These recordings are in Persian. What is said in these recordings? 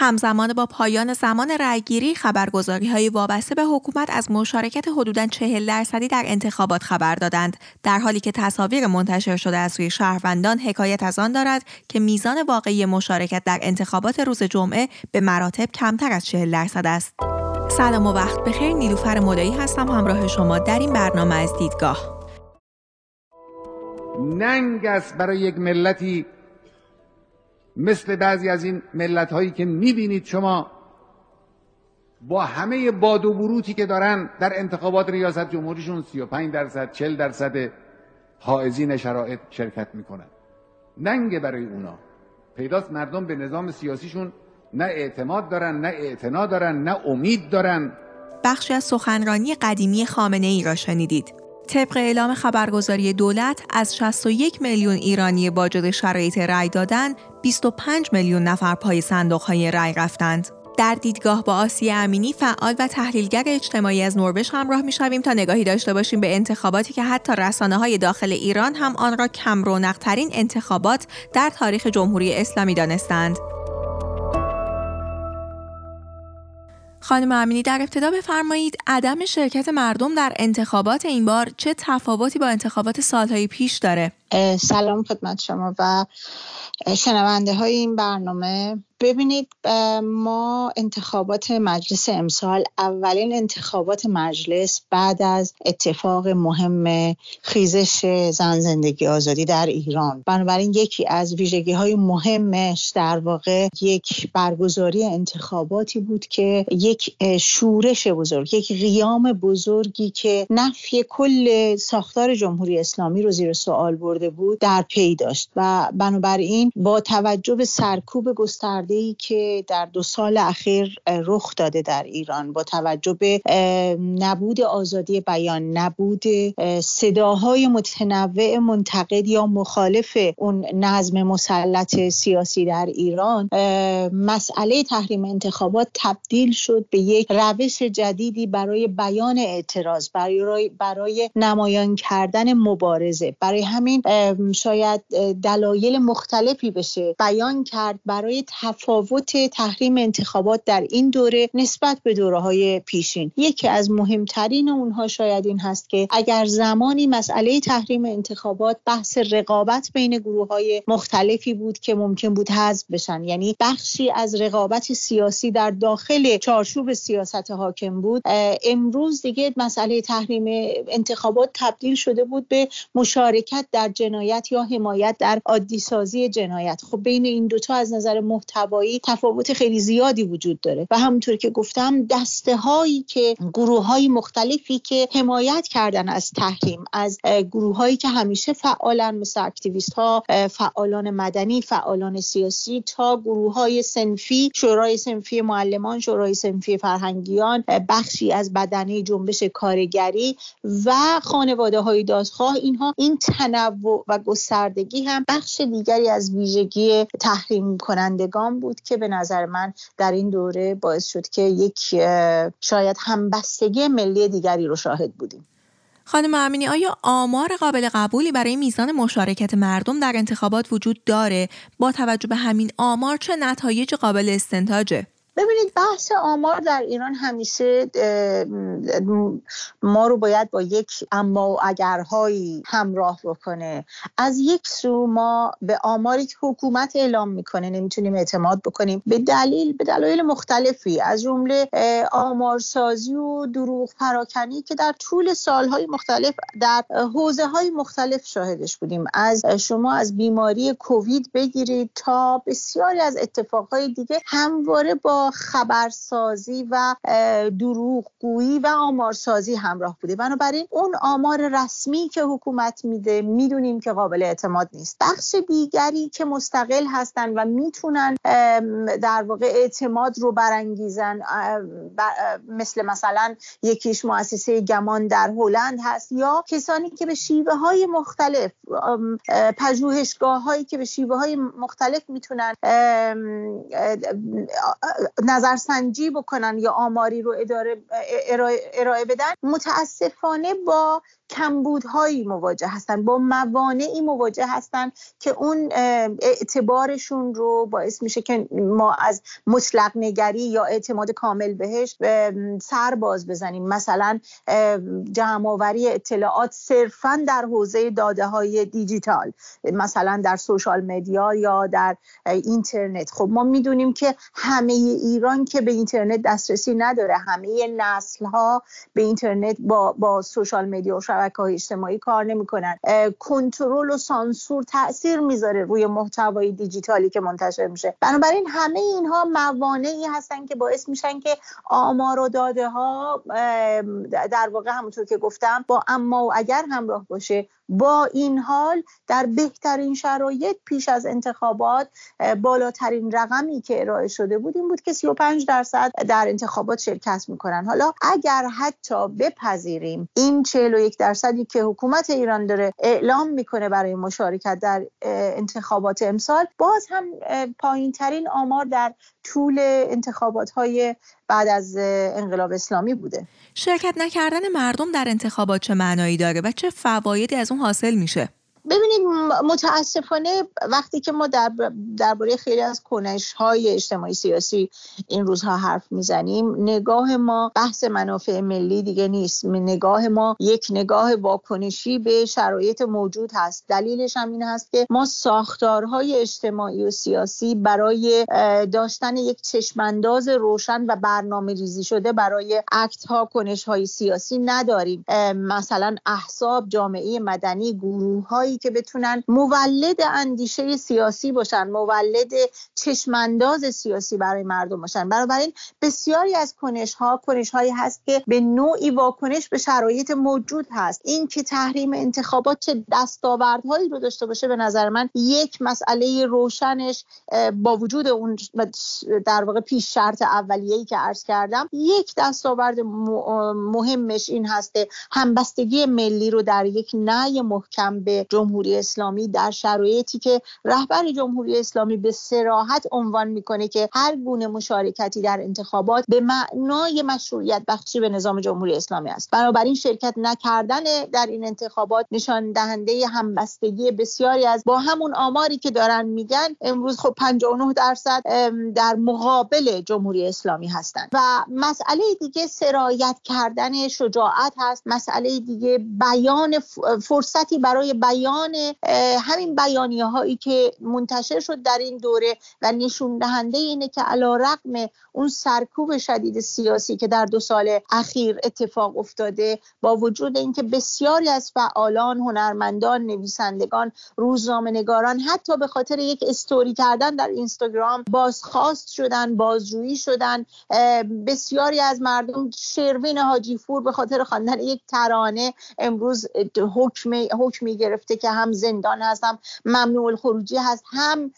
همزمان با پایان زمان رأیگیری خبرگزاری های وابسته به حکومت از مشارکت حدوداً چهل درصدی در انتخابات خبر دادند. در حالی که تصاویر منتشر شده از سوی شهروندان حکایت از آن دارد که میزان واقعی مشارکت در انتخابات روز جمعه به مراتب کمتر از چهل درصد است. سلام و وقت بخیر. نیلوفر مدایی هستم. همراه شما در این برنامه از دیدگاه. ننگ است برای یک ملتی مثل بعضی از این ملت هایی که می‌بینید شما با همه باد و بروتی که دارن در انتخابات ریاست جمهوریشون 35 درصد 40 درصد حائزین شرایط شرکت می‌کنن. ننگ برای اونا. پیداست مردم به نظام سیاسیشون نه اعتماد دارن نه اعتنا دارن نه امید دارن. بخشی از سخنرانی قدیمی خامنه ای را شنیدید. طبق اعلام خبرگزاری دولت از 61 میلیون ایرانی واجد شرایط رأی دادن 25 میلیون نفر پای صندوق های رأی رفتند. در دیدگاه با آسیه امینی فعال و تحلیلگر اجتماعی از نروژ همراه می‌شویم تا نگاهی داشته باشیم به انتخاباتی که حتی رسانه های داخل ایران هم آن را کم رونقترین انتخابات در تاریخ جمهوری اسلامی دانستند. خانم امینی در ابتدا بفرمایید عدم شرکت مردم در انتخابات این بار چه تفاوتی با انتخابات سالهای پیش داره؟ سلام خدمت شما و شنونده های این برنامه ببینید ما انتخابات مجلس امسال اولین انتخابات مجلس بعد از اتفاق مهم خیزش زن زندگی آزادی در ایران. بنابراین یکی از ویژگی های مهمش در واقع یک برگزاری انتخاباتی بود که یک شورش بزرگ یک قیام بزرگی که نفی کل ساختار جمهوری اسلامی رو زیر سوال برده بود در پی داشت و بنابراین با توجه به سرکوب گسترده ای که در دو سال اخیر رخ داده در ایران با توجه به نبود آزادی بیان نبود صداهای متنوع منتقد یا مخالف اون نظم مسلط سیاسی در ایران مسئله تحریم انتخابات تبدیل شد به یک روش جدیدی برای بیان اعتراض برای برای نمایان کردن مبارزه. برای همین شاید دلایل مختلفی بشه بیان کرد برای تفاوت تحریم انتخابات در این دوره نسبت به دوره های پیشین. یکی از مهمترین اونها شاید این هست که اگر زمانی مسئله تحریم انتخابات بحث رقابت بین گروه های مختلفی بود که ممکن بود حذف بشن یعنی بخشی از رقابت سیاسی در داخل چارچوب سیاست حاکم بود امروز دیگه مسئله تحریم انتخابات تبدیل شده بود به مشارکت در جنایت یا حمایت در عادی سازی جنایت. خب بین این دوتا از نظر محتوایی تفاوت خیلی زیادی وجود داره. و همونطور که گفتم دسته هایی که گروه های مختلفی که حمایت کردن از تحریم از گروه هایی که همیشه فعالن مثل اکتیویست ها فعالان مدنی فعالان سیاسی تا گروه های سنفی شورای سنفی معلمان شورای سنفی فرهنگیان بخشی از بدنه جنبش کارگری و خانواده های دادخواه. اینها این تنوع و گستردگی هم بخش دیگری از ویژگی تحریم کنندگان بود که به نظر من در این دوره باعث شد که یک شاید همبستگی ملی دیگری رو شاهد بودیم. خانم امینی آیا آمار قابل قبولی برای میزان مشارکت مردم در انتخابات وجود داره؟ با توجه به همین آمار چه نتایج قابل استنتاجه؟ ببینید بحث آمار در ایران همیشه ما رو باید با یک اما و اگرهایی همراه بکنه. از یک سو ما به آماری که حکومت اعلام می‌کنه نمی‌تونیم اعتماد بکنیم. به دلیل به دلایل مختلفی از جمله آمارسازی و دروغ پراکنی که در طول سالهای مختلف در حوزه های مختلف شاهدش بودیم. از شما از بیماری کووید بگیرید تا بسیاری از اتفاقهای دیگه همواره با خبرسازی و دروغگویی و آمارسازی همراه بوده. بنابراین اون آمار رسمی که حکومت میده می‌دونیم که قابل اعتماد نیست. بخش دیگری که مستقل هستن و می‌تونن در واقع اعتماد رو برانگیزن مثل مثلا یکیش مؤسسه گمان در هلند هست یا کسانی که به شیوه های مختلف پژوهشگاه هایی که به شیوه های مختلف می‌تونن نظرسنجی بکنن یا آماری رو اداره ارائه بدن متاسفانه با کمبودهایی مواجه هستن با موانعی مواجه هستن که اون اعتبارشون رو باعث میشه که ما از مطلق نگری یا اعتماد کامل بهش سر باز بزنیم. مثلا جمعآوری اطلاعات صرفا در حوزه داده های دیجیتال مثلا در سوشال مدیا یا در اینترنت. خب ما می‌دونیم که همه ایران که به اینترنت دسترسی نداره. همه نسل ها به اینترنت با, با سوشال مدیا و شبکه های اجتماعی کار نمی‌کنن. کنترل و سانسور تاثیر می‌ذاره روی محتوای دیجیتالی که منتشر میشه. بنابراین همه اینها موانعی هستن که باعث میشن که آمار و داده ها در واقع همونطور که گفتم با اما و اگر همراه باشه با این حال در بهترین شرایط پیش از انتخابات بالاترین رقمی که ارائه شده بود این بود که 35 درصد در انتخابات شرکت می‌کنن. حالا اگر حتی بپذیریم این 41 درصدی که حکومت ایران داره اعلام می‌کنه برای مشارکت در انتخابات امسال باز هم پایین ترین آمار در طول انتخابات های بعد از انقلاب اسلامی بوده. شرکت نکردن مردم در انتخابات چه معنایی داره و چه فوایدی از اون حاصل میشه؟ ببینید متاسفانه وقتی که ما در درباره خیلی از کنش های اجتماعی سیاسی این روزها حرف می‌زنیم نگاه ما بحث منافع ملی دیگه نیست. نگاه ما یک نگاه واکنشی به شرایط موجود هست. دلیلش هم این هست که ما ساختارهای اجتماعی و سیاسی برای داشتن یک چشمانداز روشن و برنامه ریزی شده برای اکت ها کنش های سیاسی نداریم. مثلا احساب جامعه مدنی گروه های که بتونن مولد اندیشه سیاسی باشن مولد چشمانداز سیاسی برای مردم باشن. بنابراین بسیاری از کنش ها کنش هایی هست که به نوعی واکنش به شرایط موجود هست. این که تحریم انتخابات چه دستاوردهایی رو داشته باشه به نظر من یک مسئله روشنش با وجود اون در واقع پیش شرط اولیه‌ای که عرض کردم یک دستاورد مهمش این هسته همبستگی ملی رو در یک نهی محکم به جمهوری اسلامی در شرایطی که رهبر جمهوری اسلامی به سراحت عنوان می‌کنه که هر گونه مشارکتی در انتخابات به معنای مشروعیت بخشی به نظام جمهوری اسلامی است. بنابراین شرکت نکردن در این انتخابات نشان دهنده همبستگی بسیاری از با همون آماری که دارن میگن امروز خب 59 درصد در مقابل جمهوری اسلامی هستند. و مسئله دیگه سرایت کردن شجاعت هست. مسئله دیگه بیان فرصتی برای بیان همین بیانیه هایی که منتشر شد در این دوره و نشون دهنده اینه که علا رقم اون سرکوب شدید سیاسی که در دو سال اخیر اتفاق افتاده با وجود اینکه بسیاری از فعالان هنرمندان نویسندگان روزنامه نگاران حتی به خاطر یک استوری کردن در اینستاگرام بازخواست شدن بازجویی شدن. بسیاری از مردم شروین حاجیفور به خاطر خواندن یک ترانه امروز حکم حکمی گرفته که هم زندان هست هم ممنوع الخروجی هست هم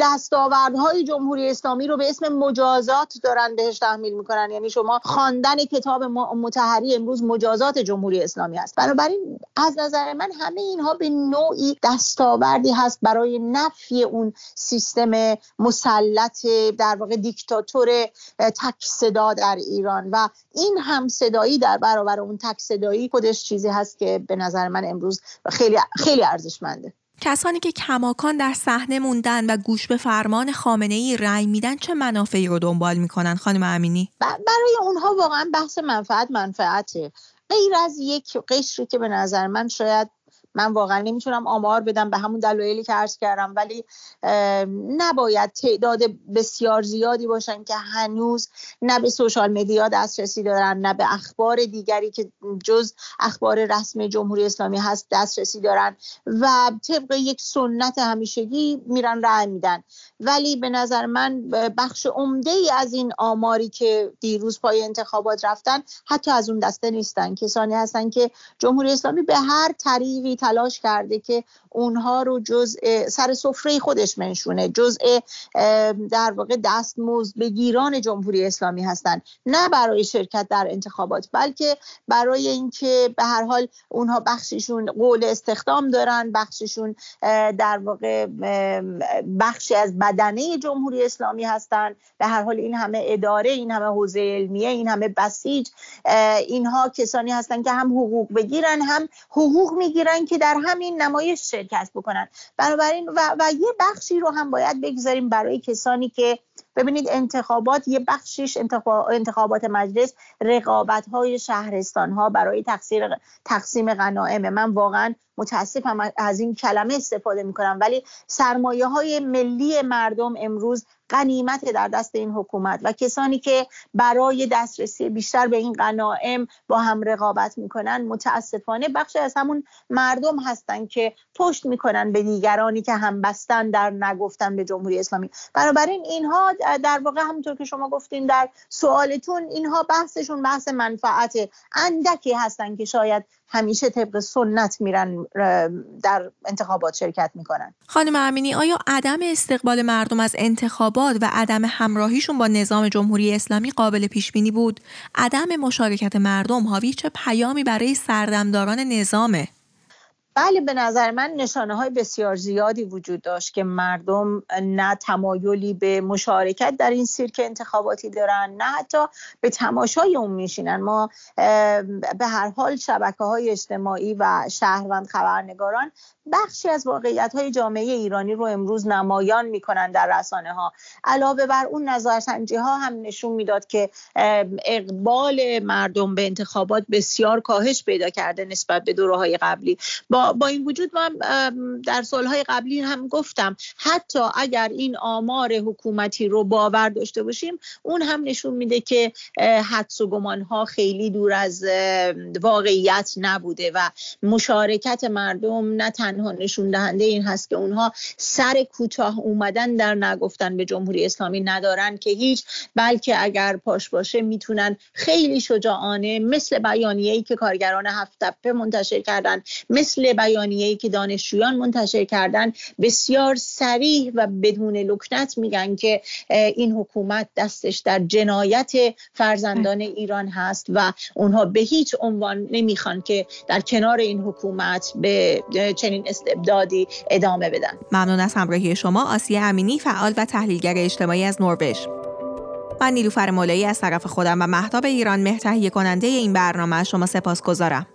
دستاوردهای جمهوری اسلامی رو به اسم مجازات دارن بهش تحمیل می‌کنن. یعنی شما خواندن کتاب متحری امروز مجازات جمهوری اسلامی هست. بنابراین از نظر من همه اینها به نوعی دستاوردی هست برای نفی اون سیستم مسلط در واقع دیکتاتور تک صدا در ایران. و این هم صدایی در برابر اون تک صدایی خودش چیزی هست که به نظر من امروز خیلی خیلی ارزشمنده. کسانی که کماکان در صحنه موندن و گوش به فرمان خامنه ای رأی میدن چه منافعی رو دنبال می‌کنن؟ خانم امینی؟ برای اونها واقعا بحث منفعت منفعته. غیر از یک قشری که به نظر من شاید من واقعا نمی‌تونم آمار بدم به همون دلایلی که عرض کردم ولی نباید تعداد بسیار زیادی باشن که هنوز نه به سوشال مدیا دسترسی دارن نه به اخبار دیگری که جز اخبار رسمی جمهوری اسلامی هست دسترسی دارن و طبق یک سنت همیشگی میرن رأی میدن. ولی به نظر من بخش عمده ای از این آماری که دیروز پای انتخابات رفتن حتی از اون دسته نیستن. کسانی هستن که جمهوری اسلامی به هر طریقی تلاش کرده که اونها رو جز سر سفره خودش منشونه جزء در واقع دستمزد بگیران جمهوری اسلامی هستند نه برای شرکت در انتخابات بلکه برای اینکه به هر حال اونها بخششون قول استخدام دارن بخششون در واقع بخشی از بدنه جمهوری اسلامی هستند به هر حال این همه اداره این همه حوزه علمیه این همه بسیج اینها کسانی هستند که هم حقوق بگیرن هم حقوق می‌گیرن که در همین نمایش شرکت بکنن. بنابراین و, و یه بخشی رو هم باید بگذاریم برای کسانی که ببینید انتخابات یه بخشیش انتخابات مجلس رقابت های شهرستان ها برای تقسیم غنائم من واقعا متاسفم از این کلمه استفاده می کنم ولی سرمایه های ملی مردم امروز قنیمت در دست این حکومت و کسانی که برای دسترسی بیشتر به این غنائم با هم رقابت می‌کنن متاسفانه بخش از همون مردم هستند که پشت می‌کنن به دیگرانی که هم بستن در نگفتن به جمهوری اسلامی. بنابراین اینها در واقع همونطور که شما گفتین در سوالتون اینها بحثشون بحث منفعت اندکی هستن که شاید همیشه طبق سنت میرن در انتخابات شرکت می‌کنن. خانم امینی آیا عدم استقبال مردم از انتخابات و عدم همراهیشون با نظام جمهوری اسلامی قابل پیش بینی بود؟ عدم مشارکت مردم حاوی چه پیامی برای سردمداران نظامه؟ بله به نظر من نشانه های بسیار زیادی وجود داشت که مردم نه تمایلی به مشارکت در این سیرک انتخاباتی دارن نه حتی به تماشای اون میشینن. ما به هر حال شبکه های اجتماعی و شهروند خبرنگاران بخشی از واقعیت های جامعه ایرانی رو امروز نمایان می‌کنن در رسانه ها علاوه بر اون نظرسنجی ها هم نشون می‌داد که اقبال مردم به انتخابات بسیار کاهش پیدا کرده نسبت به دوره های قبلی. با, با این وجود ما در سالهای قبلی هم گفتم حتی اگر این آمار حکومتی رو باور داشته باشیم اون هم نشون میده که حدس و گمان ها خیلی دور از واقعیت نبوده و مشارکت مردم نه تنها نشون دهنده این هست که اونها سر کوتاه اومدن در نگفتن به جمهوری اسلامی ندارن که هیچ بلکه اگر پاش باشه می‌تونن خیلی شجاعانه مثل بیانیه‌ای که کارگران هفت تپه منتشر کردن مثل بیانیه‌ای که دانشجویان منتشر کردن بسیار سریح و بدون لکنت میگن که این حکومت دستش در جنایت فرزندان ایران هست و اونها به هیچ عنوان نمی‌خوان که در کنار این حکومت به چنین استبدادی ادامه بدن. ممنون از همراهی شما آسیه امینی فعال و تحلیلگر اجتماعی از نروژ. من نیلوفر مولایی از طرف خودم و محتاب ایران مهتهیه کننده این برنامه شما سپاس گذارم